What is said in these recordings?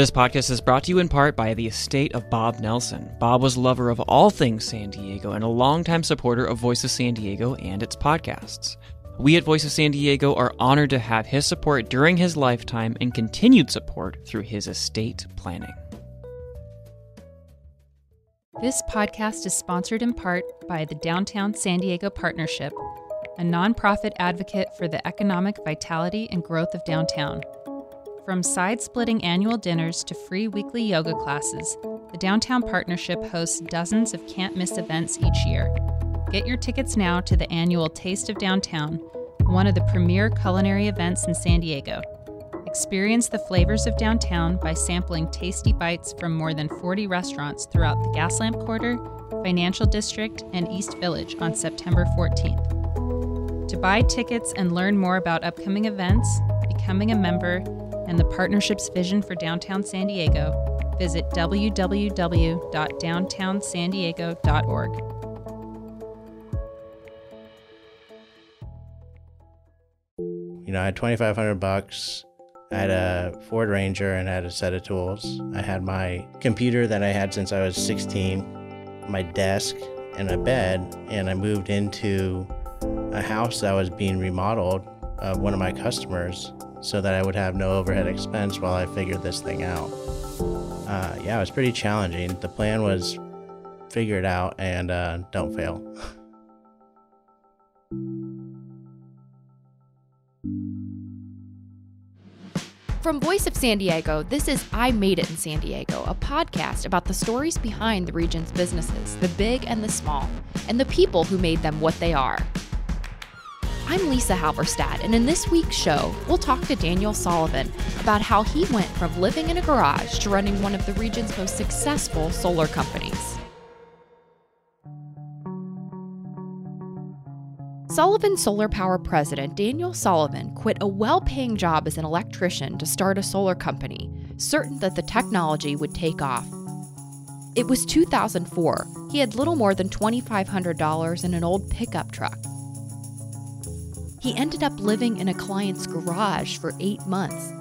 This podcast is brought to you in part by the estate of Bob Nelson. Bob was a lover of all things San Diego and a longtime supporter of Voice of San Diego and its podcasts. We at Voice of San Diego are honored to have his support during his lifetime and continued support through his estate planning. This podcast is sponsored in part by the Downtown San Diego Partnership, a nonprofit advocate for the economic vitality and growth of downtown. From side splitting annual dinners to free weekly yoga classes, the Downtown Partnership hosts dozens of can't miss events each year. Get your tickets now to the annual Taste of Downtown, one of the premier culinary events in San Diego. Experience the flavors of downtown by sampling tasty bites from more than 40 restaurants throughout the Gaslamp Quarter, Financial District, and East Village on September 14th. To buy tickets and learn more about upcoming events, becoming a member, and the partnership's vision for downtown San Diego, visit www.downtownsandiego.org. You know, I had 2,500 bucks. I had a Ford Ranger and I had a set of tools. I had my computer that I had since I was 16, my desk, and a bed. And I moved into a house that was being remodeled of one of my customers so that I would have no overhead expense while I figured this thing out. Uh, yeah, it was pretty challenging. The plan was figure it out and uh, don't fail. From Voice of San Diego, this is I Made It in San Diego, a podcast about the stories behind the region's businesses, the big and the small, and the people who made them what they are. I'm Lisa Halverstadt, and in this week's show, we'll talk to Daniel Sullivan about how he went from living in a garage to running one of the region's most successful solar companies. Sullivan Solar Power president Daniel Sullivan quit a well paying job as an electrician to start a solar company, certain that the technology would take off. It was 2004. He had little more than $2,500 in an old pickup truck. He ended up living in a client's garage for eight months.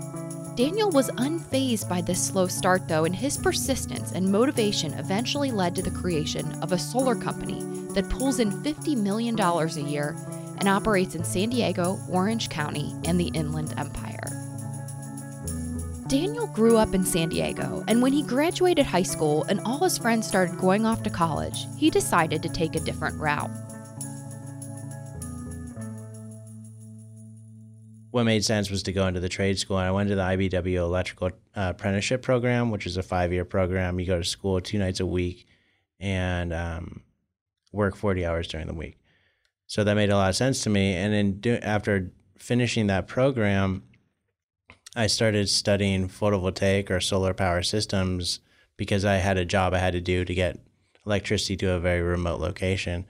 Daniel was unfazed by this slow start, though, and his persistence and motivation eventually led to the creation of a solar company that pulls in $50 million a year and operates in San Diego, Orange County, and the Inland Empire. Daniel grew up in San Diego, and when he graduated high school and all his friends started going off to college, he decided to take a different route. What made sense was to go into the trade school. And I went to the IBEW electrical uh, apprenticeship program, which is a five year program. You go to school two nights a week and um, work 40 hours during the week. So that made a lot of sense to me. And then do, after finishing that program, I started studying photovoltaic or solar power systems because I had a job I had to do to get electricity to a very remote location.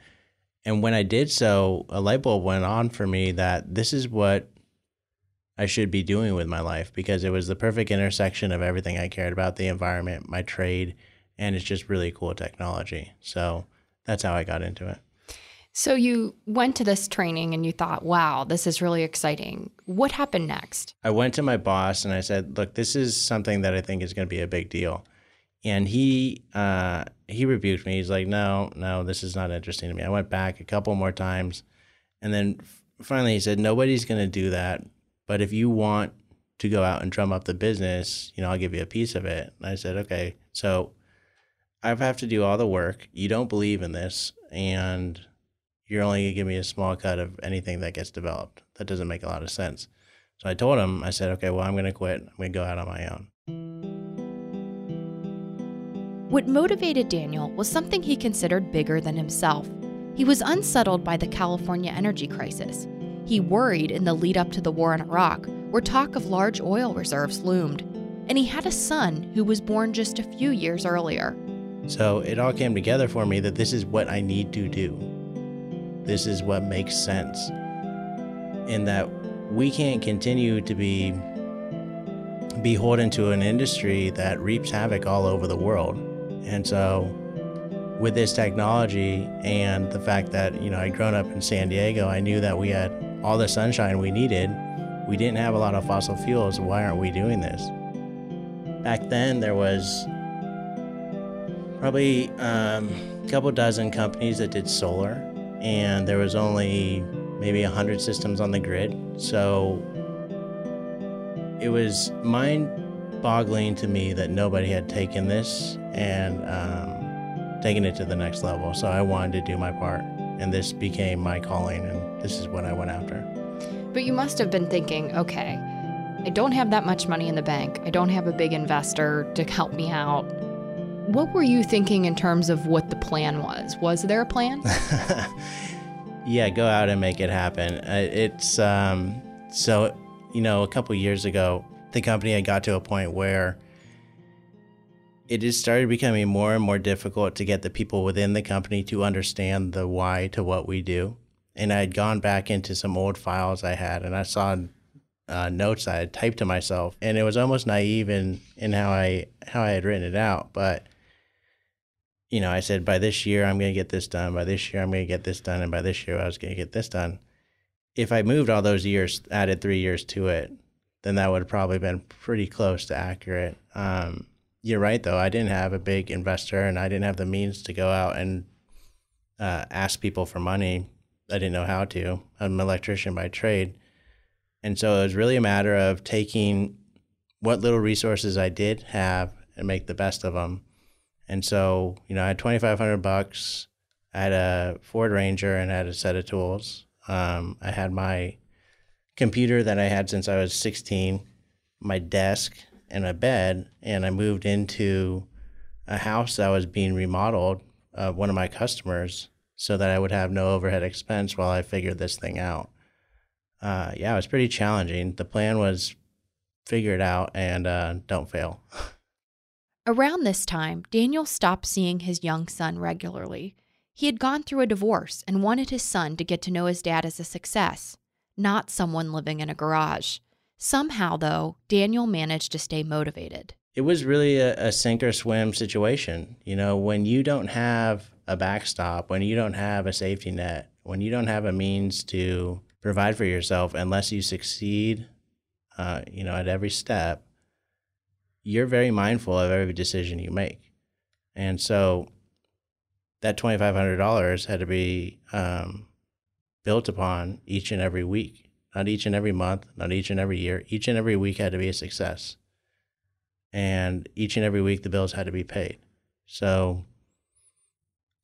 And when I did so, a light bulb went on for me that this is what I should be doing with my life because it was the perfect intersection of everything I cared about the environment, my trade, and it's just really cool technology. So that's how I got into it. So you went to this training and you thought, wow, this is really exciting. What happened next? I went to my boss and I said, look, this is something that I think is going to be a big deal. And he uh, he rebuked me. He's like, no, no, this is not interesting to me. I went back a couple more times, and then finally he said, nobody's going to do that but if you want to go out and drum up the business, you know, I'll give you a piece of it. And I said, okay. So I have to do all the work. You don't believe in this, and you're only going to give me a small cut of anything that gets developed. That doesn't make a lot of sense. So I told him, I said, okay, well, I'm going to quit. I'm going to go out on my own. What motivated Daniel was something he considered bigger than himself. He was unsettled by the California energy crisis he worried in the lead up to the war in Iraq, where talk of large oil reserves loomed. And he had a son who was born just a few years earlier. So it all came together for me that this is what I need to do. This is what makes sense. In that we can't continue to be beholden to an industry that reaps havoc all over the world. And so with this technology and the fact that, you know, I'd grown up in San Diego, I knew that we had all the sunshine we needed. We didn't have a lot of fossil fuels. Why aren't we doing this? back then there was probably um, a couple dozen companies that did solar, and there was only maybe 100 systems on the grid. So it was mind boggling to me that nobody had taken this and um, taken it to the next level. So I wanted to do my part, and this became my calling, and this is what I went after. But you must have been thinking, okay, I don't have that much money in the bank. I don't have a big investor to help me out. What were you thinking in terms of what the plan was? Was there a plan? yeah, go out and make it happen. Uh, It's um, so you know, a couple years ago, the company had got to a point where it just started becoming more and more difficult to get the people within the company to understand the why to what we do. And I had gone back into some old files I had, and I saw uh, notes I had typed to myself, and it was almost naive in in how I how I had written it out, but you know, I said, by this year, I'm going to get this done. By this year, I'm going to get this done. And by this year, I was going to get this done. If I moved all those years, added three years to it, then that would have probably been pretty close to accurate. Um, you're right, though. I didn't have a big investor and I didn't have the means to go out and uh, ask people for money. I didn't know how to. I'm an electrician by trade. And so it was really a matter of taking what little resources I did have and make the best of them and so, you know, I had 2,500 bucks. I had a Ford Ranger and I had a set of tools. Um, I had my computer that I had since I was 16, my desk, and a bed. And I moved into a house that was being remodeled, uh, one of my customers, so that I would have no overhead expense while I figured this thing out. Uh, yeah, it was pretty challenging. The plan was figure it out and uh, don't fail. Around this time, Daniel stopped seeing his young son regularly. He had gone through a divorce and wanted his son to get to know his dad as a success, not someone living in a garage. Somehow, though, Daniel managed to stay motivated. It was really a, a sink or swim situation. You know, when you don't have a backstop, when you don't have a safety net, when you don't have a means to provide for yourself unless you succeed, uh, you know, at every step, you're very mindful of every decision you make. And so that $2,500 had to be um, built upon each and every week, not each and every month, not each and every year. Each and every week had to be a success. And each and every week, the bills had to be paid. So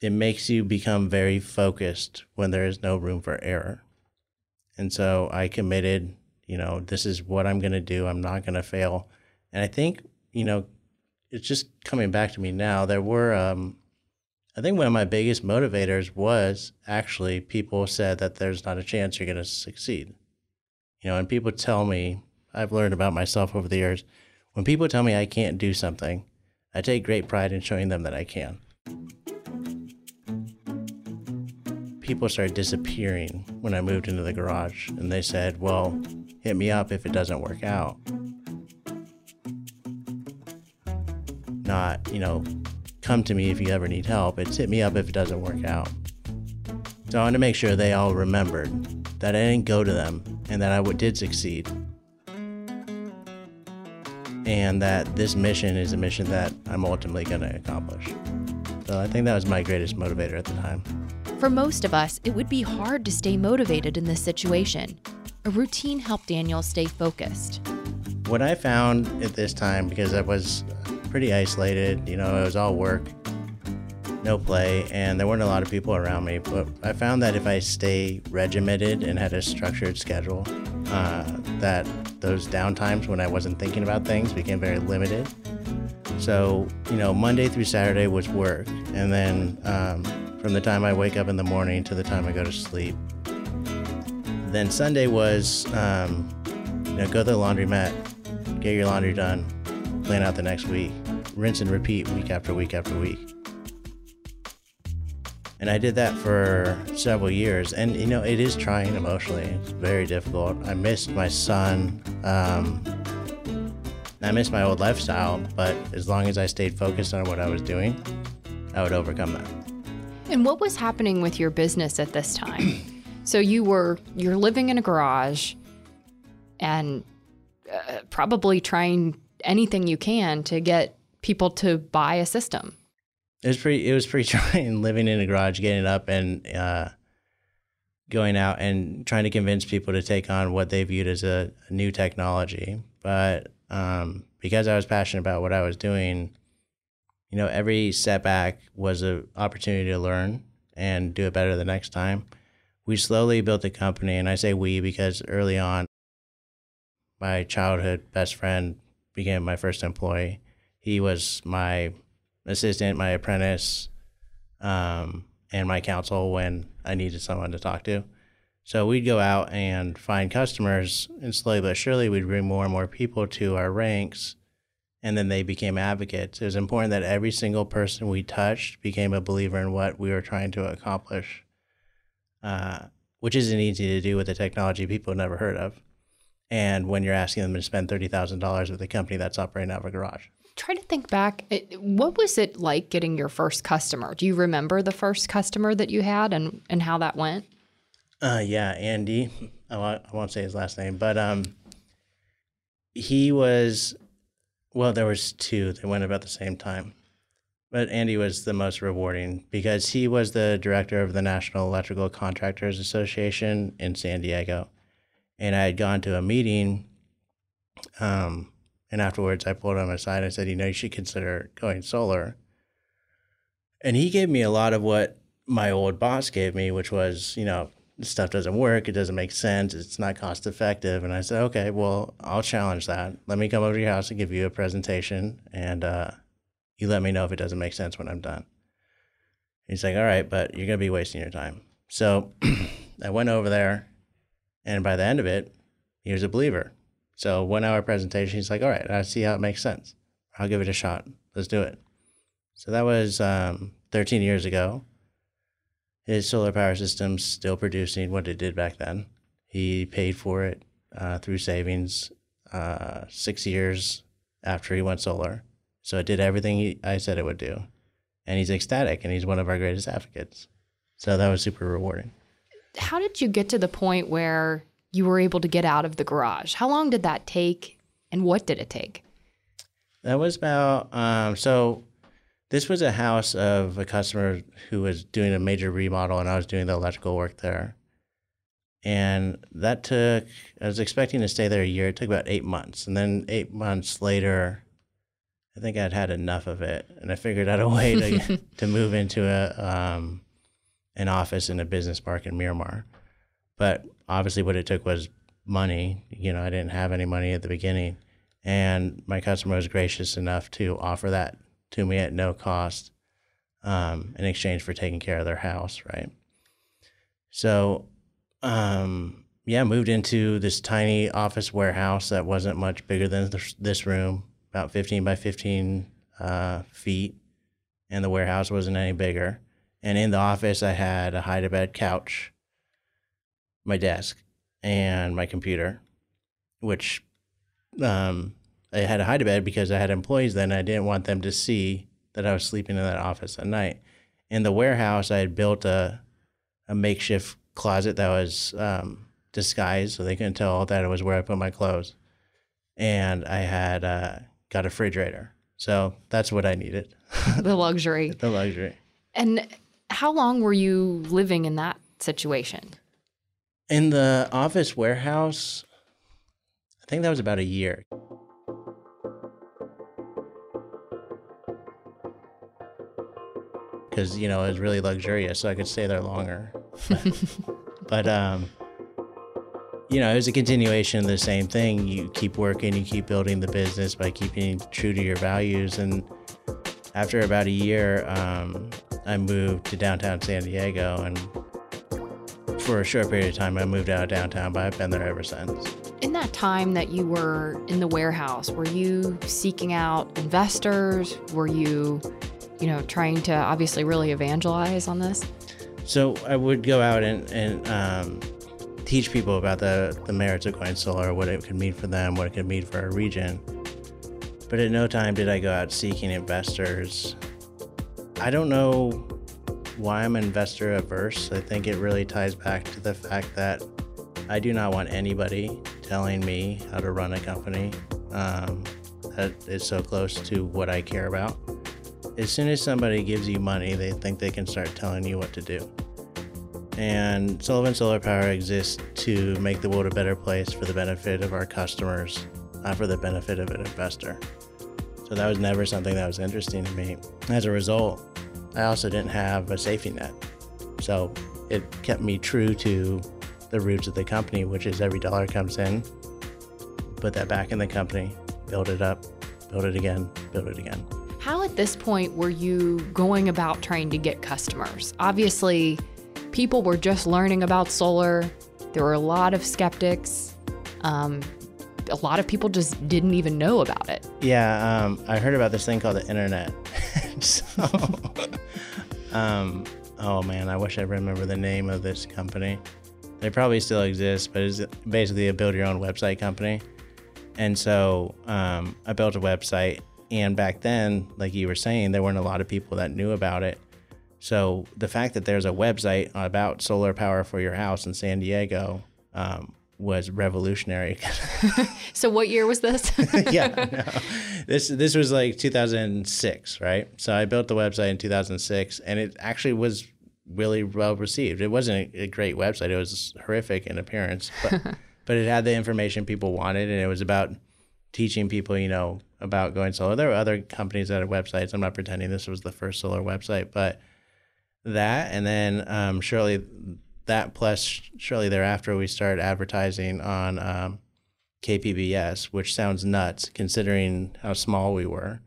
it makes you become very focused when there is no room for error. And so I committed, you know, this is what I'm going to do. I'm not going to fail. And I think, you know, it's just coming back to me now. There were, um, I think one of my biggest motivators was actually people said that there's not a chance you're going to succeed. You know, and people tell me, I've learned about myself over the years, when people tell me I can't do something, I take great pride in showing them that I can. People started disappearing when I moved into the garage, and they said, Well, hit me up if it doesn't work out. not, you know, come to me if you ever need help. It's hit me up if it doesn't work out. So I wanted to make sure they all remembered that I didn't go to them and that I did succeed. And that this mission is a mission that I'm ultimately going to accomplish. So I think that was my greatest motivator at the time. For most of us, it would be hard to stay motivated in this situation. A routine helped Daniel stay focused. What I found at this time, because I was pretty isolated. You know, it was all work, no play, and there weren't a lot of people around me. But I found that if I stay regimented and had a structured schedule, uh, that those downtimes when I wasn't thinking about things became very limited. So, you know, Monday through Saturday was work, and then um, from the time I wake up in the morning to the time I go to sleep. Then Sunday was, um, you know, go to the laundromat, get your laundry done, plan out the next week rinse and repeat week after week after week. And I did that for several years. And, you know, it is trying emotionally. It's very difficult. I missed my son. Um, I missed my old lifestyle, but as long as I stayed focused on what I was doing, I would overcome that. And what was happening with your business at this time? so you were you're living in a garage and uh, probably trying anything you can to get people to buy a system. It was pretty. It was pretty trying living in a garage, getting it up and uh, going out and trying to convince people to take on what they viewed as a, new technology. But um, because I was passionate about what I was doing, you know, every setback was an opportunity to learn and do it better the next time. We slowly built the company, and I say we because early on, my childhood best friend became my first employee. He was my assistant, my apprentice, um, and my counsel when I needed someone to talk to. So we'd go out and find customers, and slowly but surely, we'd bring more and more people to our ranks, and then they became advocates. It was important that every single person we touched became a believer in what we were trying to accomplish, uh, which isn't easy to do with a technology people have never heard of. And when you're asking them to spend thirty thousand dollars with a company that's operating out of a garage, Try to think back. What was it like getting your first customer? Do you remember the first customer that you had and, and how that went? Uh, yeah, Andy. I won't, I won't say his last name, but um, he was. Well, there was two. They went about the same time, but Andy was the most rewarding because he was the director of the National Electrical Contractors Association in San Diego, and I had gone to a meeting. Um, and afterwards, I pulled him aside. I said, "You know, you should consider going solar." And he gave me a lot of what my old boss gave me, which was, you know, stuff doesn't work. It doesn't make sense. It's not cost effective. And I said, okay, well, I'll challenge that. Let me come over to your house and give you a presentation, and uh, you let me know if it doesn't make sense when I'm done. He's like, all right, but you're going to be wasting your time. So I went over there, and by the end of it, he was a believer. So one hour presentation, he's like, all right, I see how it makes sense. I'll give it a shot. Let's do it. So that was um, 13 years ago. His solar power system's still producing what it did back then. He paid for it uh, through savings uh, six years after he went solar. So it did everything he, I said it would do. And he's ecstatic and he's one of our greatest advocates. So that was super rewarding. How did you get to the point where you were able to get out of the garage? How long did that take and what did it take? That was about, um, so this was a house of a customer who was doing a major remodel and I was doing the electrical work there. And that took, I was expecting to stay there a year. It took about eight months. And then eight months later, I think I'd had enough of it. And I figured out a way to, to move into a, um, an office in a business park in Miramar. But obviously, what it took was money. You know, I didn't have any money at the beginning. And my customer was gracious enough to offer that to me at no cost um, in exchange for taking care of their house, right? So, um, yeah, moved into this tiny office warehouse that wasn't much bigger than this, room, about 15 by 15 uh, feet, and the warehouse wasn't any bigger. And in the office, I had a hide to bed couch, my desk, and my computer, which um, I had a hide to bed because I had employees then. I didn't want them to see that I was sleeping in that office at night. In the warehouse, I had built a a makeshift closet that was um, disguised, so they couldn't tell that it was where I put my clothes. And I had uh, got a refrigerator, so that's what I needed. the luxury. the luxury. And how long were you living in that situation? In the office warehouse, I think that was about a year. Because, you know, it was really luxurious, so I could stay there longer. but, um, you know, it was a continuation of the same thing. You keep working, you keep building the business by keeping true to your values. And after about a year, um, I moved to downtown San Diego. And for a short period of time, I moved out of downtown, but I've been there ever since. In that time that you were in the warehouse, were you seeking out investors? Were you, you know, trying to obviously really evangelize on this? So I would go out and, and um, teach people about the, the merits of going solar, what it could mean for them, what it could mean for our region. But at no time did I go out seeking investors. I don't know why I'm investor averse. I think it really ties back to the fact that I do not want anybody telling me how to run a company. Um, that is so close to what I care about. As soon as somebody gives you money, they think they can start telling you what to do. And Sullivan Solar Power exists to make the world a better place for the benefit of our customers, not for the benefit of an investor. So that was never something that was interesting to me. As a result, I also didn't have a safety net. So it kept me true to the roots of the company, which is every dollar comes in, put that back in the company, build it up, build it again, build it again. How at this point were you going about trying to get customers? Obviously, people were just learning about solar. There were a lot of skeptics. Um, a lot of people just didn't even know about it. Yeah, um, I heard about this thing called the internet. so, um, oh man, I wish I remember the name of this company. They probably still exist, but it's basically a build your own website company. And so um, I built a website, and back then, like you were saying, there weren't a lot of people that knew about it. So the fact that there's a website about solar power for your house in San Diego um, was revolutionary. so what year was this? yeah, no. this this was like 2006, right? So I built the website in 2006, and it actually was really well received. It wasn't a, a great website; it was horrific in appearance, but but it had the information people wanted, and it was about teaching people, you know, about going solar. There were other companies that had websites. I'm not pretending this was the first solar website, but that, and then um, that plus shortly thereafter we started advertising on um, KPBS, which sounds nuts considering how small we were.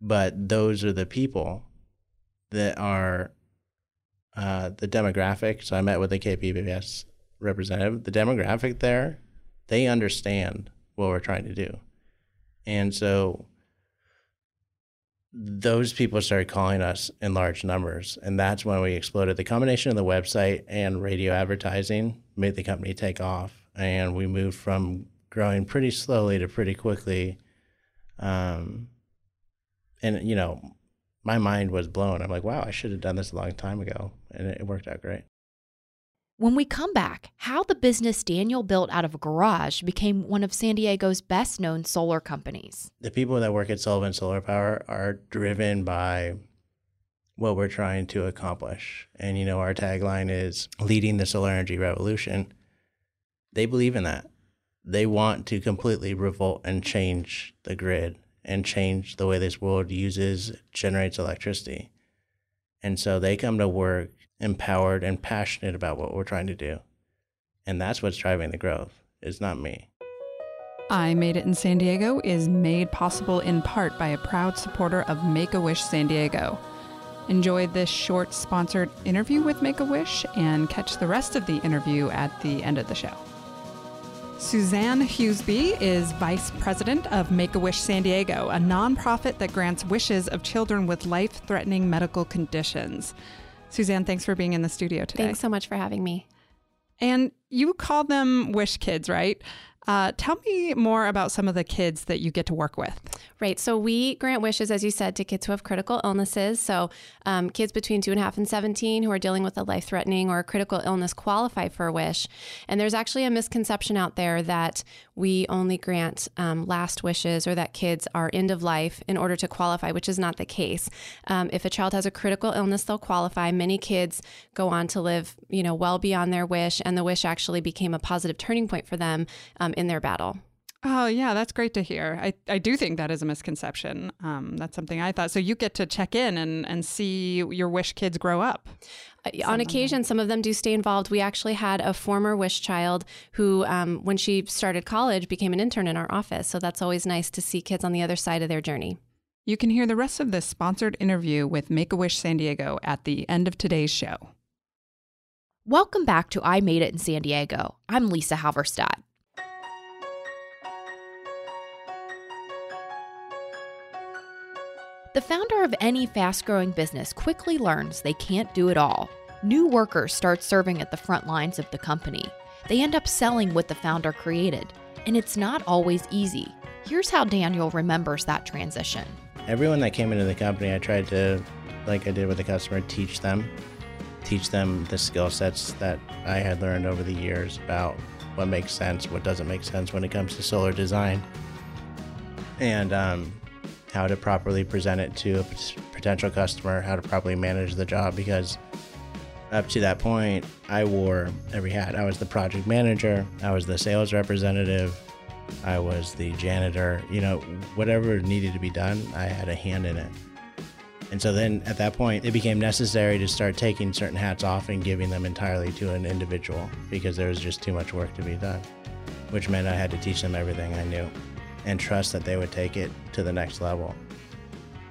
But those are the people that are uh, the demographic. So I met with a KPBS representative. The demographic there, they understand what we're trying to do. And so those people started calling us in large numbers. And that's when we exploded. The combination of the website and radio advertising made the company take off. And we moved from growing pretty slowly to pretty quickly. Um, and, you know, my mind was blown. I'm like, wow, I should have done this a long time ago. And it, it worked out great. When we come back, how the business Daniel built out of a garage became one of San Diego's best known solar companies. The people that work at Sullivan Solar Power are driven by what we're trying to accomplish. And, you know, our tagline is leading the solar energy revolution. They believe in that. They want to completely revolt and change the grid and change the way this world uses, generates electricity. And so they come to work empowered and passionate about what we're trying to do. And that's what's driving the growth. It's not me. I Made It in San Diego is made possible in part by a proud supporter of Make a Wish San Diego. Enjoy this short sponsored interview with Make a Wish and catch the rest of the interview at the end of the show. Suzanne Hughesby is Vice President of Make a Wish San Diego, a nonprofit that grants wishes of children with life threatening medical conditions. Suzanne, thanks for being in the studio today. Thanks so much for having me. And you call them Wish Kids, right? Uh, tell me more about some of the kids that you get to work with. Right. So we grant wishes, as you said, to kids who have critical illnesses. So um, kids between two and a half and 17 who are dealing with a life threatening or a critical illness qualify for a wish. And there's actually a misconception out there that we only grant um, last wishes or that kids are end of life in order to qualify, which is not the case. Um, if a child has a critical illness, they'll qualify. Many kids go on to live, you know, well beyond their wish, and the wish actually became a positive turning point for them um, in their battle. Oh, yeah, that's great to hear. I, I do think that is a misconception. Um, that's something I thought. So you get to check in and, and see your Wish kids grow up. Uh, on occasion, some of them do stay involved. We actually had a former Wish child who, um, when she started college, became an intern in our office. So that's always nice to see kids on the other side of their journey. You can hear the rest of this sponsored interview with Make a Wish San Diego at the end of today's show. Welcome back to I Made It in San Diego. I'm Lisa Halverstadt. The founder of any fast growing business quickly learns they can't do it all. New workers start serving at the front lines of the company. They end up selling what the founder created, and it's not always easy. Here's how Daniel remembers that transition. Everyone that came into the company, I tried to, like I did with the customer, teach them, teach them the skill sets that I had learned over the years about what makes sense, what doesn't make sense when it comes to solar design. and um, how to properly present it to a potential customer, how to properly manage the job because up to that point, I wore every hat. I was the project manager, I was the sales representative, I was the janitor, you know, whatever needed to be done, I had a hand in it. And so then at that point, it became necessary to start taking certain hats off and giving them entirely to an individual because there was just too much work to be done, which meant I had to teach them everything I knew and trust that they would take it to the next level.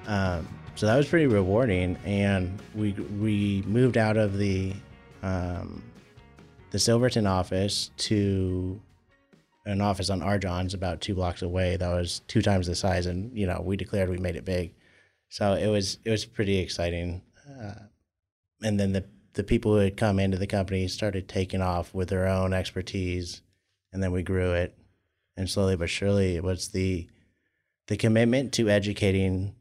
Um, so that was pretty rewarding, and we we moved out of the um, the Silverton office to an office on R. About two blocks away. That was two times the size, and you know we declared we made it big. So it was it was pretty exciting. Uh, and then the the people who had come into the company started taking off with their own expertise, and then we grew it, and slowly but surely it was the the commitment to educating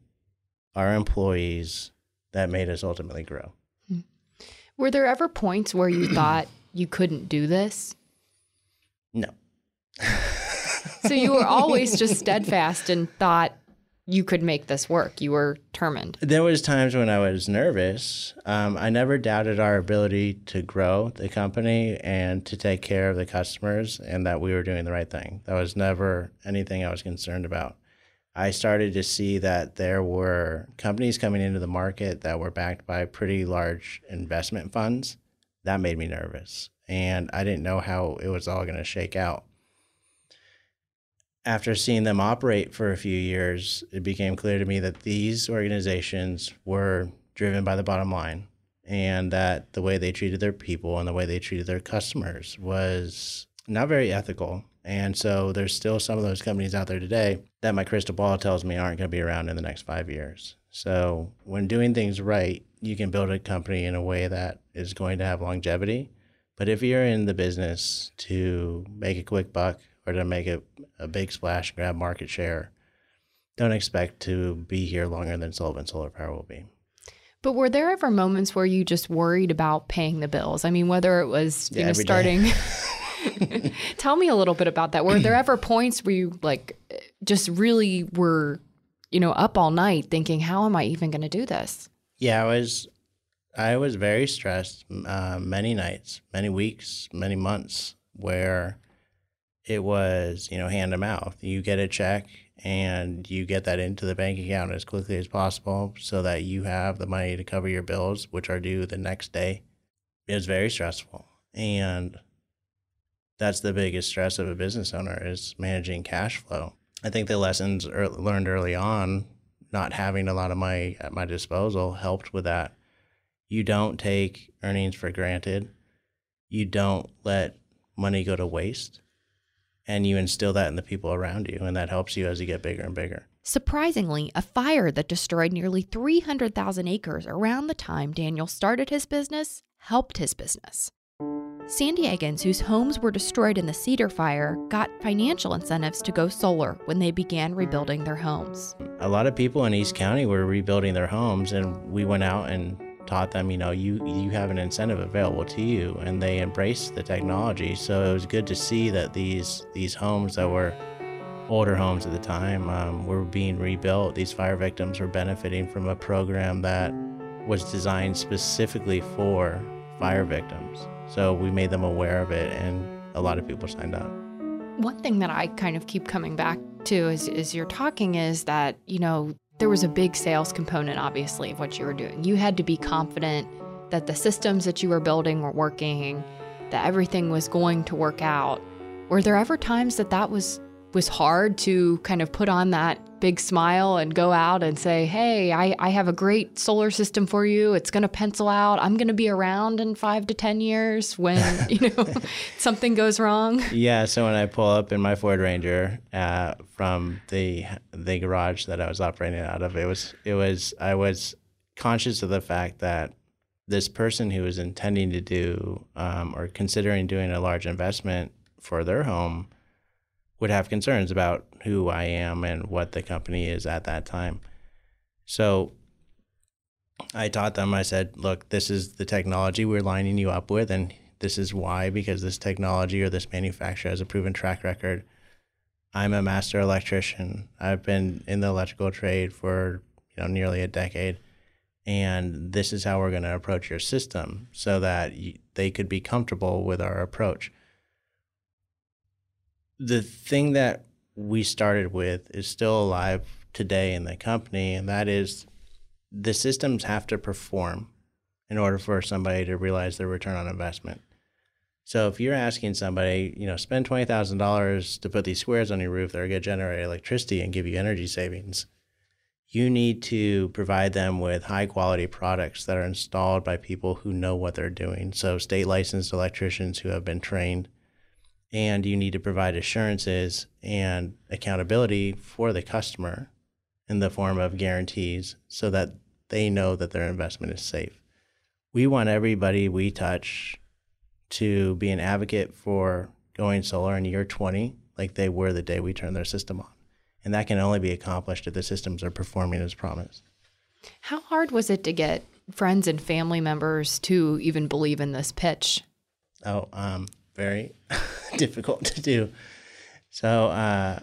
our employees that made us ultimately grow. Hmm. Were there ever points where you thought you couldn't do this? No. so you were always just steadfast and thought you could make this work. You were determined. There was times when I was nervous. Um, I never doubted our ability to grow the company and to take care of the customers, and that we were doing the right thing. That was never anything I was concerned about. I started to see that there were companies coming into the market that were backed by pretty large investment funds. That made me nervous. And I didn't know how it was all going to shake out. After seeing them operate for a few years, it became clear to me that these organizations were driven by the bottom line and that the way they treated their people and the way they treated their customers was not very ethical and so there's still some of those companies out there today that my crystal ball tells me aren't going to be around in the next five years. So when doing things right, you can build a company in a way that is going to have longevity. But if you're in the business to make a quick buck or to make a, a big splash and grab market share, don't expect to be here longer than Sullivan Solar Power will be. But were there ever moments where you just worried about paying the bills? I mean, whether it was you yeah, know starting Tell me a little bit about that. Were there ever points where you like just really were, you know, up all night thinking, how am I even going to do this? Yeah, I was, I was very stressed. Uh, many nights, many weeks, many months where it was, you know, hand to mouth. You get a check and you get that into the bank account as quickly as possible so that you have the money to cover your bills, which are due the next day. Was very stressful. And that's the biggest stress of a business owner is managing cash flow. I think the lessons learned early on, not having a lot of money at my disposal, helped with that. You don't take earnings for granted. You don't let money go to waste. And you instill that in the people around you, and that helps you as you get bigger and bigger. Surprisingly, a fire that destroyed nearly 300,000 acres around the time Daniel started his business helped his business. San Diegans whose homes were destroyed in the Cedar Fire got financial incentives to go solar when they began rebuilding their homes. A lot of people in East County were rebuilding their homes, and we went out and taught them, you know, you you have an incentive available to you, and they embraced the technology. So it was good to see that these these homes that were older homes at the time um, were being rebuilt. These fire victims were benefiting from a program that was designed specifically for fire victims. So we made them aware of it, and a lot of people signed up. One thing that I kind of keep coming back to as, as you're talking is that, you know, there was a big sales component, obviously, of what you were doing. You had to be confident that the systems that you were building were working, that everything was going to work out. Were there ever times that that was was hard to kind of put on that big smile and go out and say, Hey, I, I have a great solar system for you. It's going to pencil out. I'm going to be around in five to 10 years when, you know, something goes wrong. Yeah. So when I pull up in my Ford Ranger uh, from the, the garage that I was operating out of, it was, it was, I was conscious of the fact that this person who was intending to do um, or considering doing a large investment for their home would have concerns about who I am and what the company is at that time. So I taught them, I said, look, this is the technology we're lining you up with, and this is why, because this technology or this manufacturer has a proven track record I'm a master electrician. I've been in the electrical trade for you know nearly a decade, and this is how we're going to approach your system so that they could be comfortable with our approach. The thing that we started with is still alive today in the company, and that is the systems have to perform in order for somebody to realize their return on investment. So if you're asking somebody, you know, spend twenty thousand dollars to put these squares on your roof that are going to generate electricity and give you energy savings, you need to provide them with high quality products that are installed by people who know what they're doing. So state licensed electricians who have been trained. And you need to provide assurances and accountability for the customer in the form of guarantees so that they know that their investment is safe. We want everybody we touch to be an advocate for going solar in year 20 like they were the day we turned their system on. And that can only be accomplished if the systems are performing as promised. How hard was it to get friends and family members to even believe in this pitch? Oh, um, very difficult to do. So, uh,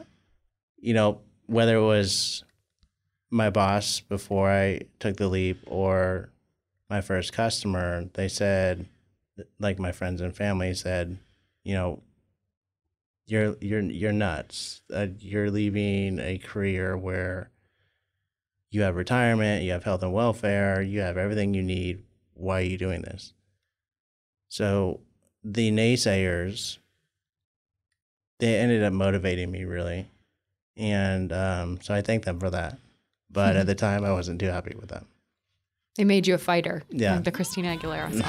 you know, whether it was my boss before I took the leap or my first customer, they said, like my friends and family said, you know, you're you're you're nuts. Uh, you're leaving a career where you have retirement, you have health and welfare, you have everything you need. Why are you doing this? So the naysayers, they ended up motivating me really, and um, so I thank them for that. But at the time, I wasn't too happy with them. They made you a fighter. Yeah. Like the Christina Aguilera song.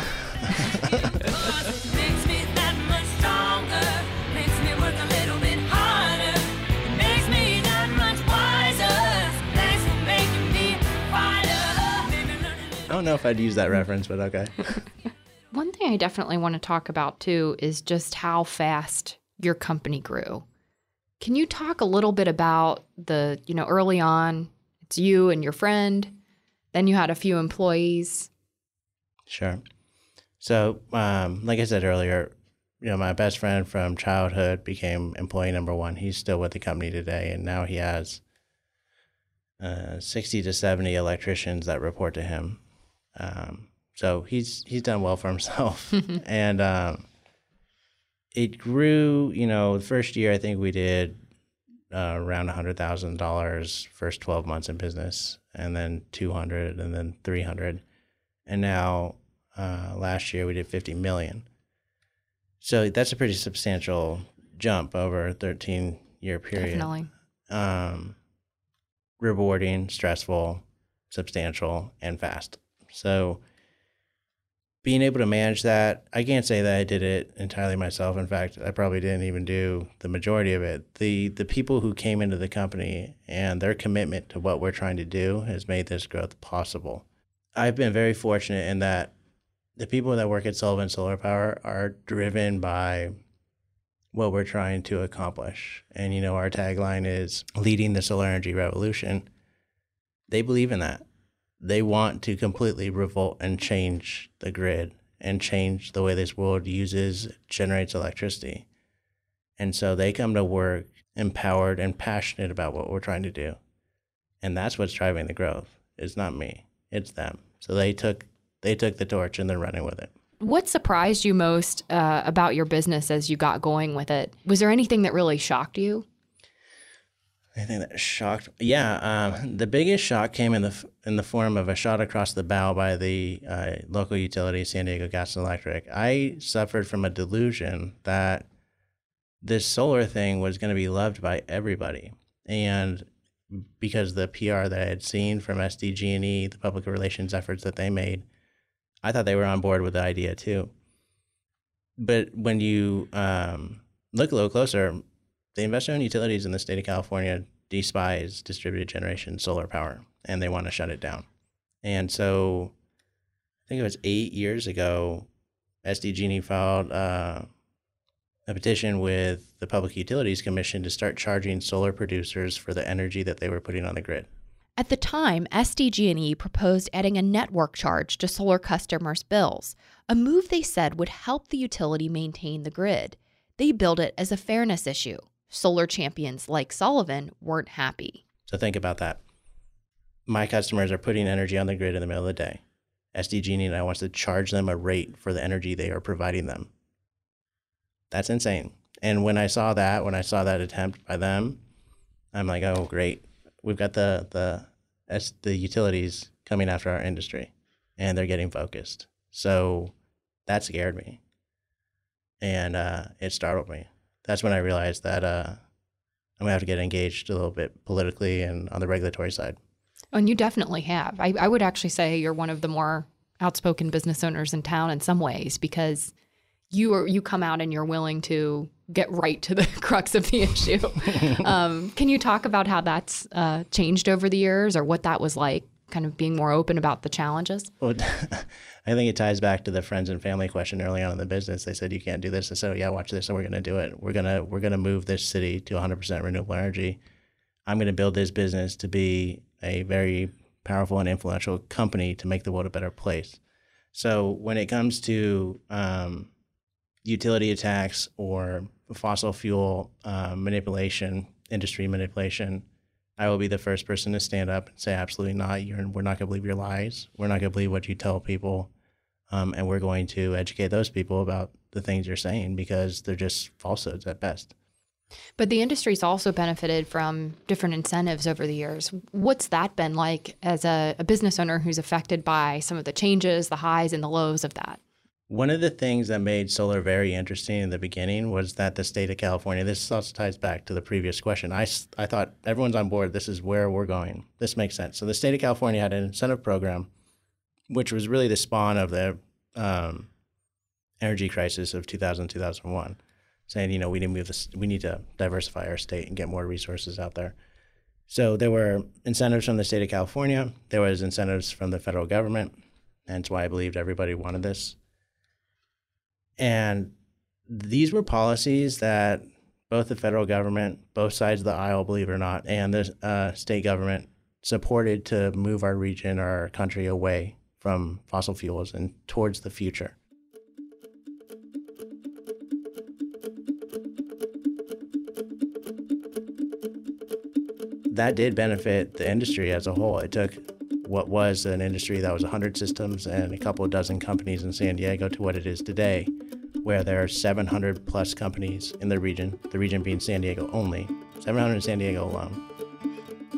Makes me that much stronger. Makes me work a little bit harder. Makes me that much wiser. Thanks for making me a fighter. Made me learn a little I don't know if I'd use that reference, but okay. One thing I definitely want to talk about too is just how fast your company grew. Can you talk a little bit about the, you know, early on, it's you and your friend, then you had a few employees. Sure. So, um, like I said earlier, you know, my best friend from childhood became employee number one. He's still with the company today, and now he has uh, sixty to seventy electricians that report to him. Um, so he's he's done well for himself, and um, it grew. You know, the first year I think we did uh, around a hundred thousand dollars first twelve months in business, and then two hundred, and then three hundred, and now uh, last year we did fifty million. So that's a pretty substantial jump over a thirteen year period. Definitely. Um, rewarding, stressful, substantial, and fast. So being able to manage that, I can't say that I did it entirely myself. In fact, I probably didn't even do the majority of it. The the people who came into the company and their commitment to what we're trying to do has made this growth possible. I've been very fortunate in that the people that work at Sullivan Solar Power are driven by what we're trying to accomplish. And you know, our tagline is leading the solar energy revolution. They believe in that they want to completely revolt and change the grid and change the way this world uses generates electricity. And so they come to work empowered and passionate about what we're trying to do. And that's what's driving the growth. It's not me. It's them. So they took they took the torch and they're running with it. What surprised you most uh, about your business as you got going with it? Was there anything that really shocked you? I think that shocked. Yeah, um, the biggest shock came in the in the form of a shot across the bow by the uh, local utility, San Diego Gas and Electric. I suffered from a delusion that this solar thing was going to be loved by everybody, and because the PR that I had seen from SDG&E, the public relations efforts that they made, I thought they were on board with the idea too. But when you um, look a little closer, the investor-owned utilities in the state of California despise distributed generation solar power, and they want to shut it down. And so, I think it was eight years ago, SDG&E filed uh, a petition with the Public Utilities Commission to start charging solar producers for the energy that they were putting on the grid. At the time, SDG&E proposed adding a network charge to solar customers' bills, a move they said would help the utility maintain the grid. They billed it as a fairness issue. Solar champions like Sullivan weren't happy. So think about that. My customers are putting energy on the grid in the middle of the day. SDG&E now wants to charge them a rate for the energy they are providing them. That's insane. And when I saw that, when I saw that attempt by them, I'm like, oh great, we've got the the S- the utilities coming after our industry, and they're getting focused. So that scared me, and uh, it startled me. That's when I realized that uh, I'm gonna have to get engaged a little bit politically and on the regulatory side. And you definitely have. I, I would actually say you're one of the more outspoken business owners in town in some ways because you are you come out and you're willing to get right to the crux of the issue. um, can you talk about how that's uh, changed over the years or what that was like? Kind of being more open about the challenges. Well, I think it ties back to the friends and family question early on in the business. They said you can't do this. I said, oh, yeah, watch this, and we're going to do it. We're gonna we're gonna move this city to 100% renewable energy. I'm going to build this business to be a very powerful and influential company to make the world a better place. So when it comes to um, utility attacks or fossil fuel uh, manipulation, industry manipulation, I will be the first person to stand up and say, absolutely not. You're, we're not going to believe your lies. We're not going to believe what you tell people. Um, and we're going to educate those people about the things you're saying because they're just falsehoods at best. But the industry's also benefited from different incentives over the years. What's that been like as a, a business owner who's affected by some of the changes, the highs and the lows of that? One of the things that made solar very interesting in the beginning was that the state of California, this also ties back to the previous question. I, I thought everyone's on board. This is where we're going. This makes sense. So the state of California had an incentive program, which was really the spawn of the um, energy crisis of 2000, 2001, saying, you know, we need to move this, we need to diversify our state and get more resources out there. So there were incentives from the state of California. There was incentives from the federal government. Hence why I believed everybody wanted this. And these were policies that both the federal government, both sides of the aisle, believe it or not, and the uh, state government supported to move our region, or our country away from fossil fuels and towards the future. That did benefit the industry as a whole. It took what was an industry that was 100 systems and a couple dozen companies in San Diego to what it is today, where there are 700 plus companies in the region, the region being San Diego only, 700 in San Diego alone.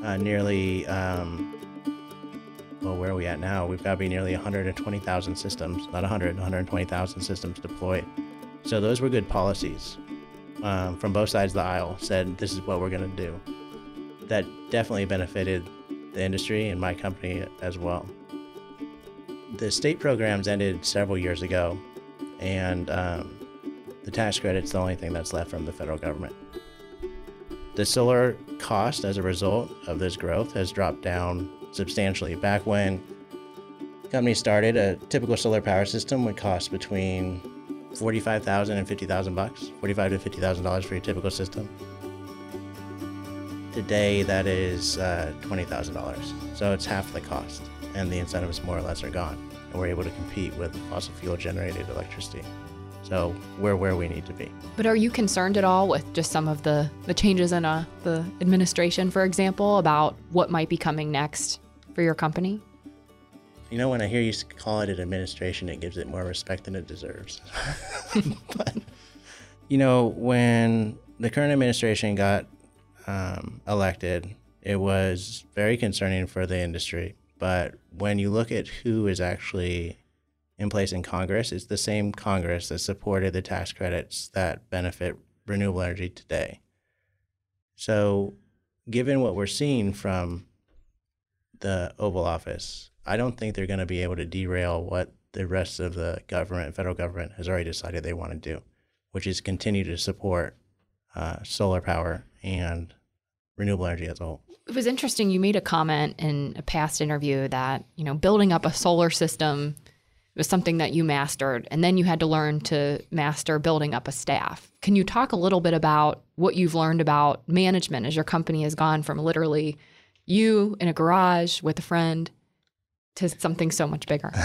Uh, nearly, um, well, where are we at now? We've got to be nearly 120,000 systems, not 100, 120,000 systems deployed. So those were good policies um, from both sides of the aisle, said this is what we're going to do. That definitely benefited the industry and my company as well. The state programs ended several years ago, and um, the tax credit's the only thing that's left from the federal government. The solar cost as a result of this growth has dropped down substantially. Back when companies started, a typical solar power system would cost between 45,000 and 50,000 bucks, 45 to 50,000 dollars for your typical system. Today, that is uh, $20,000. So it's half the cost, and the incentives more or less are gone. And we're able to compete with fossil fuel generated electricity. So we're where we need to be. But are you concerned at all with just some of the, the changes in uh, the administration, for example, about what might be coming next for your company? You know, when I hear you call it an administration, it gives it more respect than it deserves. but, you know, when the current administration got um, elected, it was very concerning for the industry. But when you look at who is actually in place in Congress, it's the same Congress that supported the tax credits that benefit renewable energy today. So, given what we're seeing from the Oval Office, I don't think they're going to be able to derail what the rest of the government, federal government, has already decided they want to do, which is continue to support uh, solar power and renewable energy as a whole. It was interesting. You made a comment in a past interview that, you know, building up a solar system was something that you mastered, and then you had to learn to master building up a staff. Can you talk a little bit about what you've learned about management as your company has gone from literally you in a garage with a friend to something so much bigger?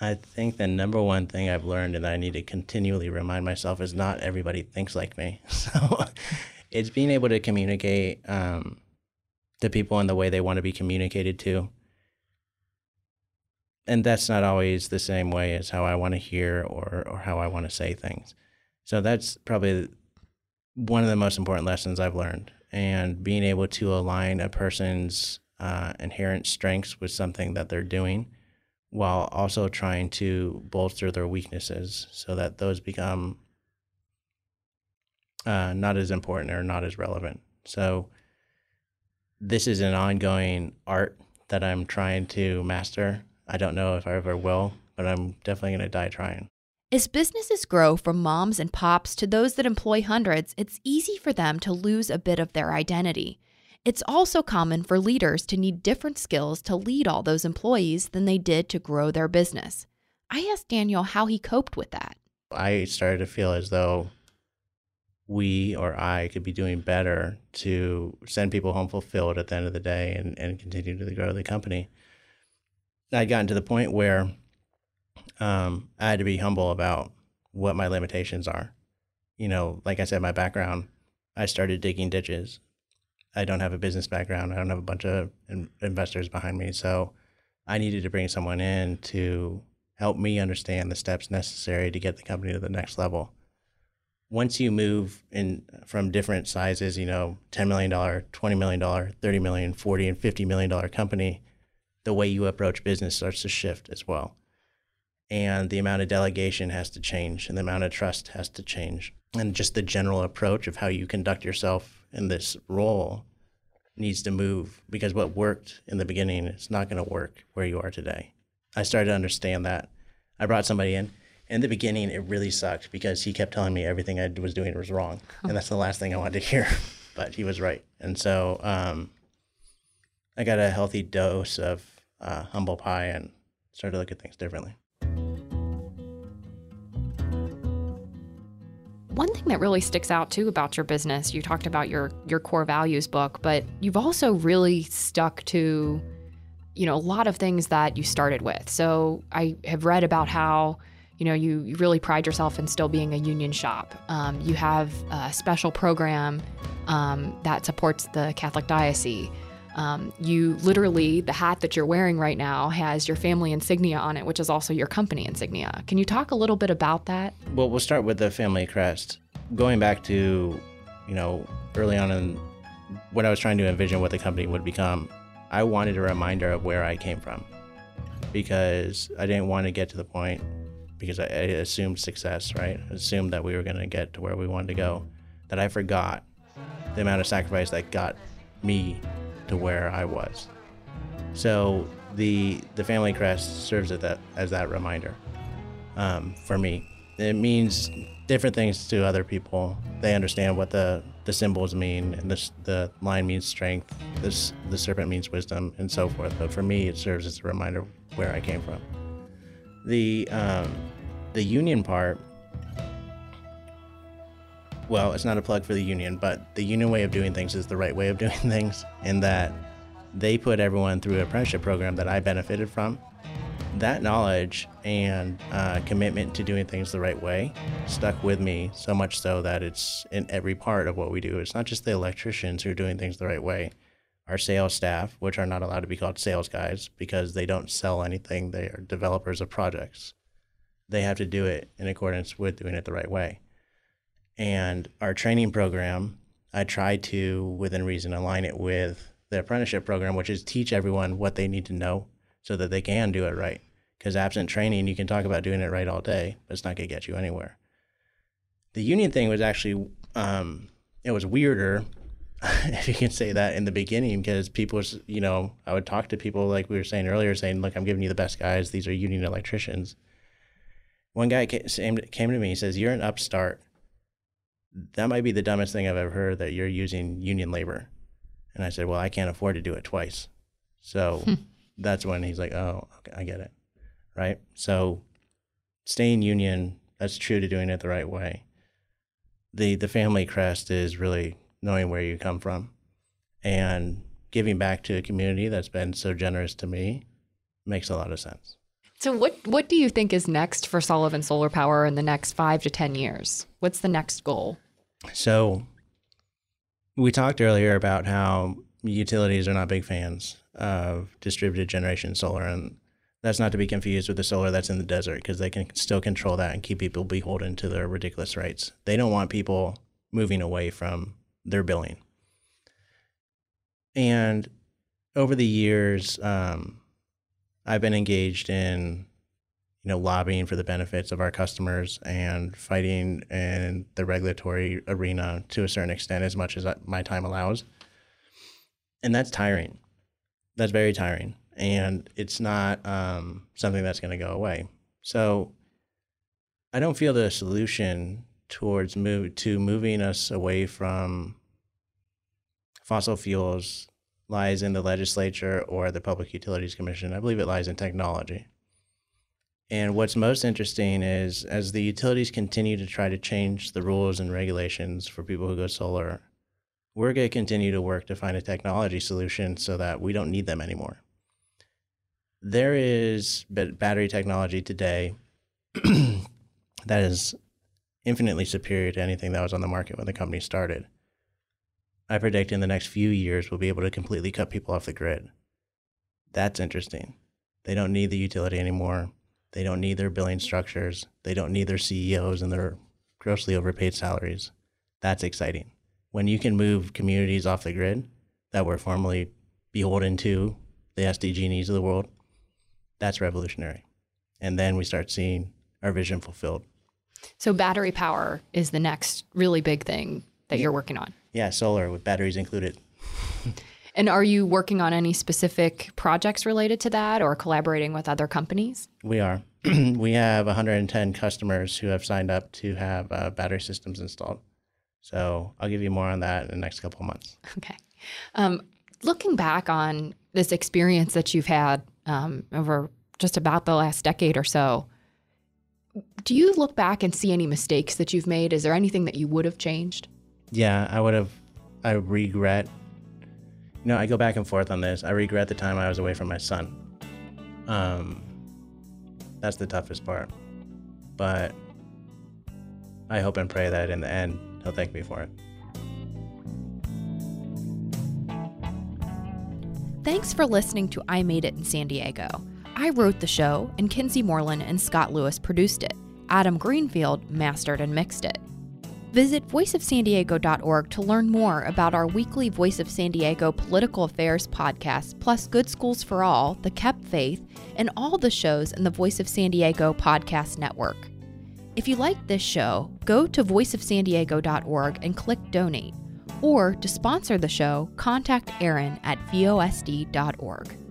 I think the number one thing I've learned and I need to continually remind myself is not everybody thinks like me. So it's being able to communicate um, to people in the way they want to be communicated to. And that's not always the same way as how I want to hear or, or how I want to say things. So that's probably one of the most important lessons I've learned. And being able to align a person's uh, inherent strengths with something that they're doing while also trying to bolster their weaknesses so that those become uh, not as important or not as relevant. So, this is an ongoing art that I'm trying to master. I don't know if I ever will, but I'm definitely going to die trying. As businesses grow from moms and pops to those that employ hundreds, it's easy for them to lose a bit of their identity. It's also common for leaders to need different skills to lead all those employees than they did to grow their business. I asked Daniel how he coped with that. I started to feel as though we or I could be doing better to send people home fulfilled at the end of the day and, and continue to grow the company. I'd gotten to the point where um, I had to be humble about what my limitations are. You know, like I said, my background, I started digging ditches. I don't have a business background. I don't have a bunch of in- investors behind me. So I needed to bring someone in to help me understand the steps necessary to get the company to the next level. Once you move in from different sizes, you know, $10 million, $20 million, $30 million, $40 and $50 million company, the way you approach business starts to shift as well. And the amount of delegation has to change and the amount of trust has to change. And just the general approach of how you conduct yourself in this role needs to move because what worked in the beginning is not going to work where you are today. I started to understand that. I brought somebody in. In the beginning, it really sucked because he kept telling me everything I was doing was wrong. And that's the last thing I wanted to hear. But he was right. And so um, I got a healthy dose of uh, humble pie and started to look at things differently. One thing that really sticks out too about your business, you talked about your your core values book, but you've also really stuck to you know a lot of things that you started with. So I have read about how you know you, you really pride yourself in still being a union shop. Um, you have a special program um, that supports the Catholic diocese. Um, you literally, the hat that you're wearing right now has your family insignia on it, which is also your company insignia. Can you talk a little bit about that? Well, we'll start with the family crest. Going back to, you know, early on in when I was trying to envision what the company would become, I wanted a reminder of where I came from because I didn't want to get to the point because I, assumed success, right? Assumed that we were going to get to where we wanted to go, that I forgot the amount of sacrifice that got me to where I was. So the the family crest serves as that as that reminder um, for me. It means different things to other people. They understand what the the symbols mean, and this the lion means strength. This the serpent means wisdom, and so forth. But for me, it serves as a reminder where I came from. The um, the union part. Well, it's not a plug for the union, but the union way of doing things is the right way of doing things, in that they put everyone through an apprenticeship program that I benefited from. That knowledge and uh, commitment to doing things the right way stuck with me so much so that it's in every part of what we do. It's not just the electricians who are doing things the right way. Our sales staff, which are not allowed to be called sales guys because they don't sell anything, they are developers of projects. They have to do it in accordance with doing it the right way. And our training program, I try to, within reason, align it with the apprenticeship program, which is teach everyone what they need to know so that they can do it right. Because absent training, you can talk about doing it right all day, but it's not going to get you anywhere. The union thing was actually, um, it was weirder, if you can say that, in the beginning, because people, you know, I would talk to people like we were saying earlier, saying, look, I'm giving you the best guys. These are union electricians. One guy came came to me, he says, You're an upstart. That might be the dumbest thing I've ever heard that you're using union labor. And I said, Well, I can't afford to do it twice. So that's when he's like, Oh, okay, I get it. Right. So staying union, that's true to doing it the right way. The the family crest is really knowing where you come from and giving back to a community that's been so generous to me makes a lot of sense. So what what do you think is next for Sullivan Solar Power in the next five to ten years? What's the next goal? So we talked earlier about how utilities are not big fans of distributed generation solar, and that's not to be confused with the solar that's in the desert because they can still control that and keep people beholden to their ridiculous rates. They don't want people moving away from their billing. And over the years, um, I've been engaged in, you know, lobbying for the benefits of our customers and fighting in the regulatory arena to a certain extent, as much as my time allows. And that's tiring. That's very tiring, and it's not um, something that's going to go away. So, I don't feel the solution towards move to moving us away from fossil fuels lies in the legislature or the Public Utilities Commission. I believe it lies in technology. And what's most interesting is as the utilities continue to try to change the rules and regulations for people who go solar, we're going to continue to work to find a technology solution so that we don't need them anymore. There is battery technology today that is infinitely superior to anything that was on the market when the company started. I predict in the next few years we'll be able to completely cut people off the grid. That's interesting. They don't need the utility anymore. They don't need their billing structures. They don't need their CEOs and their grossly overpaid salaries. That's exciting. When you can move communities off the grid that were formerly beholden to the SDG&Es of the world, that's revolutionary. And then we start seeing our vision fulfilled. So battery power is the next really big thing that you're working on. Yeah, solar with batteries included. And are you working on any specific projects related to that or collaborating with other companies? We are. we have 110 customers who have signed up to have uh, battery systems installed. So I'll give you more on that in the next couple of months. Okay. Um, looking back on this experience that you've had um, over just about the last decade or so, do you look back and see any mistakes that you've made? Is there anything that you would have changed? Yeah, I would have. I regret. You know, I go back and forth on this. I regret the time I was away from my son. Um, that's the toughest part. But I hope and pray that in the end, he'll thank me for it. Thanks for listening to I Made It in San Diego. I wrote the show, and Kinsee Morlan and Scott Lewis produced it. Adam Greenfield mastered and mixed it. Visit voiceofsandiego.org to learn more about our weekly Voice of San Diego political affairs podcast, plus Good Schools for All, The Kept Faith, and all the shows in the Voice of San Diego podcast network. If you like this show, go to voiceofsandiego.org and click donate. Or to sponsor the show, contact Aaron at vosd.org.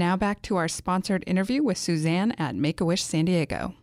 Now back to our sponsored interview with Suzanne at Make a Wish San Diego.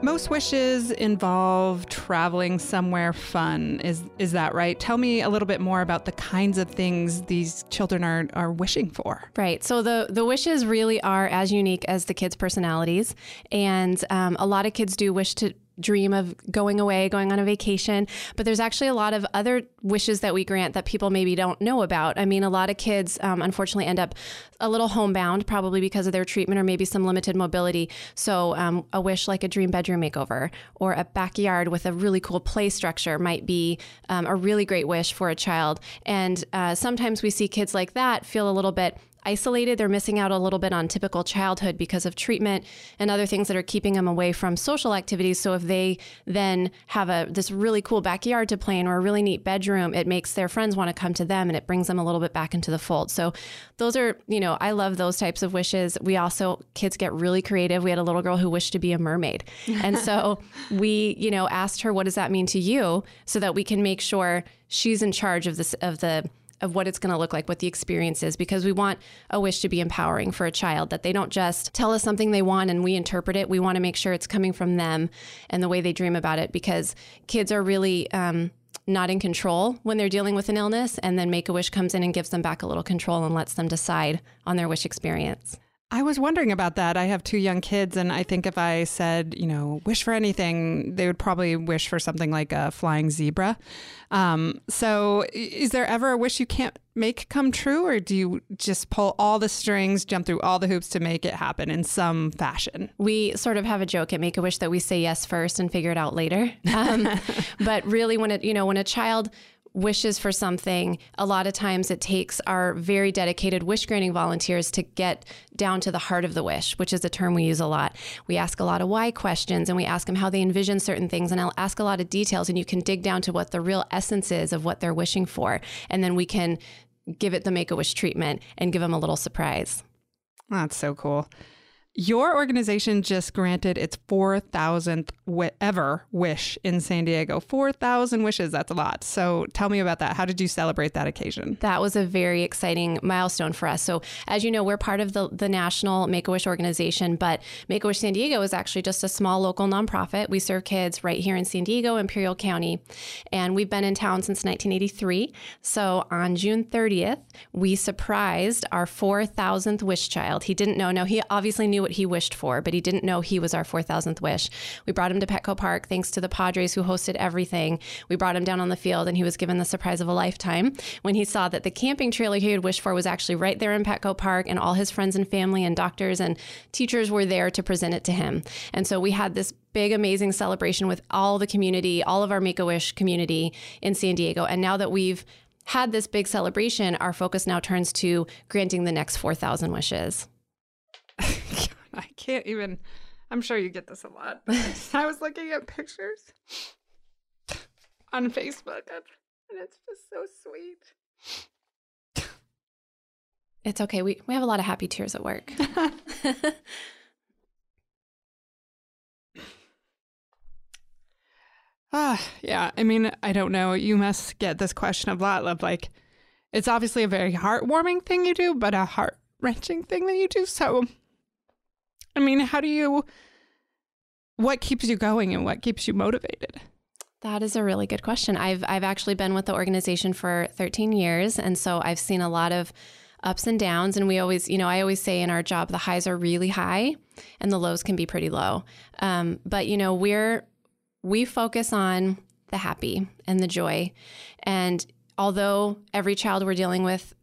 Most wishes involve traveling somewhere fun. Is is that right? Tell me a little bit more about the kinds of things these children are are wishing for. Right. So the the wishes really are as unique as the kids' personalities, and um, a lot of kids do wish to dream of going away, going on a vacation, but there's actually a lot of other wishes that we grant that people maybe don't know about. I mean, a lot of kids um, unfortunately end up a little homebound, probably because of their treatment or maybe some limited mobility. So um, a wish like a dream bedroom makeover or a backyard with a really cool play structure might be um, a really great wish for a child. And uh, sometimes we see kids like that feel a little bit isolated. They're missing out a little bit on typical childhood because of treatment and other things that are keeping them away from social activities. So if they then have a this really cool backyard to play in or a really neat bedroom, it makes their friends want to come to them and it brings them a little bit back into the fold. So those are, you know, I love those types of wishes. We also kids get really creative. We had a little girl who wished to be a mermaid. And so we, you know, asked her what does that mean to you so that we can make sure she's in charge of this of the of what it's going to look like, what the experience is, because we want a wish to be empowering for a child, that they don't just tell us something they want and we interpret it. We want to make sure it's coming from them and the way they dream about it, because kids are really um, not in control when they're dealing with an illness. And then Make a Wish comes in and gives them back a little control and lets them decide on their wish experience. I was wondering about that. I have two young kids, and I think if I said, you know, wish for anything, they would probably wish for something like a flying zebra. Um, so, is there ever a wish you can't make come true, or do you just pull all the strings, jump through all the hoops to make it happen in some fashion? we sort of have a joke at Make a Wish that we say yes first and figure it out later. Um, but really, when it you know when a child wishes for something, a lot of times it takes our very dedicated wish granting volunteers to get down to the heart of the wish, which is a term we use a lot. We ask a lot of why questions and we ask them how they envision certain things and I'll ask a lot of details and you can dig down to what the real essence is of what they're wishing for. And then we can give it the make a wish treatment and give them a little surprise. That's so cool. Your organization just granted its 4,000th wi- ever wish in San Diego. 4,000 wishes, that's a lot. So tell me about that. How did you celebrate that occasion? That was a very exciting milestone for us. So, as you know, we're part of the, the national Make a Wish organization, but Make a Wish San Diego is actually just a small local nonprofit. We serve kids right here in San Diego, Imperial County, and we've been in town since 1983. So, on June 30th, we surprised our 4,000th wish child. He didn't know, no, he obviously knew what he wished for, but he didn't know he was our 4,000th wish. We brought him to Petco Park thanks to the Padres who hosted everything. We brought him down on the field and he was given the surprise of a lifetime when he saw that the camping trailer he had wished for was actually right there in Petco Park and all his friends and family and doctors and teachers were there to present it to him. And so we had this big amazing celebration with all the community, all of our Make-A-Wish community in San Diego. And now that we've had this big celebration, our focus now turns to granting the next 4,000 wishes. I can't even. I'm sure you get this a lot. But I was looking at pictures on Facebook, and it's just so sweet. It's okay. We, we have a lot of happy tears at work. Ah, yeah. I mean, I don't know. You must get this question a lot. Of like, it's obviously a very heartwarming thing you do, but a heart wrenching thing that you do. So, I mean, how do you? What keeps you going and what keeps you motivated? That is a really good question. I've I've actually been with the organization for 13 years and so I've seen a lot of ups and downs and we always, you know, I always say in our job the highs are really high and the lows can be pretty low. Um, but you know, we're we focus on the happy and the joy. And although every child we're dealing with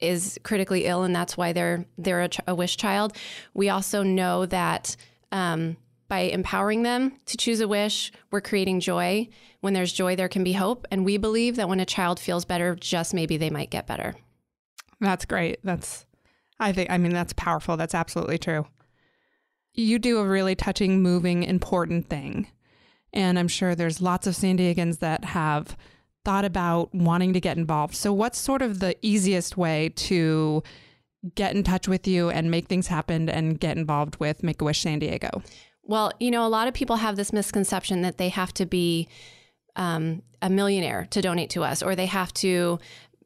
is critically ill and that's why they're they're a, a wish child, we also know that um, by empowering them to choose a wish, we're creating joy. When there's joy, there can be hope. And we believe that when a child feels better, just maybe they might get better. That's great. That's, I think, I mean, that's powerful. That's absolutely true. You do a really touching, moving, important thing. And I'm sure there's lots of San Diegans that have thought about wanting to get involved. So, what's sort of the easiest way to get in touch with you and make things happen and get involved with Make a Wish San Diego? Well, you know, a lot of people have this misconception that they have to be um, a millionaire to donate to us, or they have to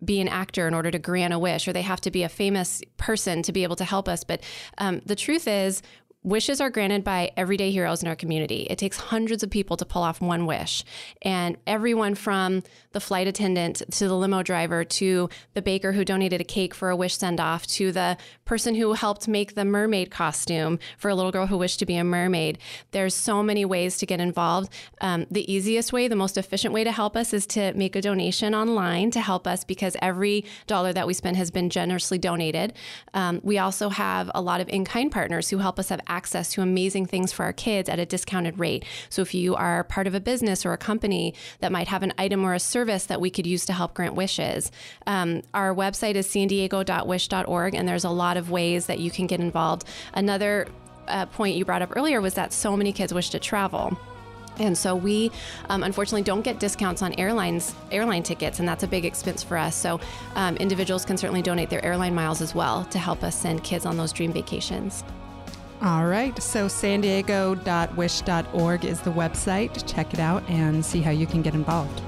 be an actor in order to grant a wish, or they have to be a famous person to be able to help us. But um, the truth is, wishes are granted by everyday heroes in our community. It takes hundreds of people to pull off one wish. And everyone from the flight attendant to the limo driver to the baker who donated a cake for a wish send off to the person who helped make the mermaid costume for a little girl who wished to be a mermaid. There's so many ways to get involved. Um, the easiest way, the most efficient way to help us is to make a donation online to help us because every dollar that we spend has been generously donated. Um, we also have a lot of in kind partners who help us have access to amazing things for our kids at a discounted rate. So if you are part of a business or a company that might have an item or a service that we could use to help grant wishes, um, our website is san diego.wish.org, and there's a lot of ways that you can get involved. Another uh, point you brought up earlier was that so many kids wish to travel. And so we um, unfortunately don't get discounts on airlines airline tickets, and that's a big expense for us. So um, individuals can certainly donate their airline miles as well to help us send kids on those dream vacations. All right. So, san diego.wish.org is the website. Check it out and see how you can get involved.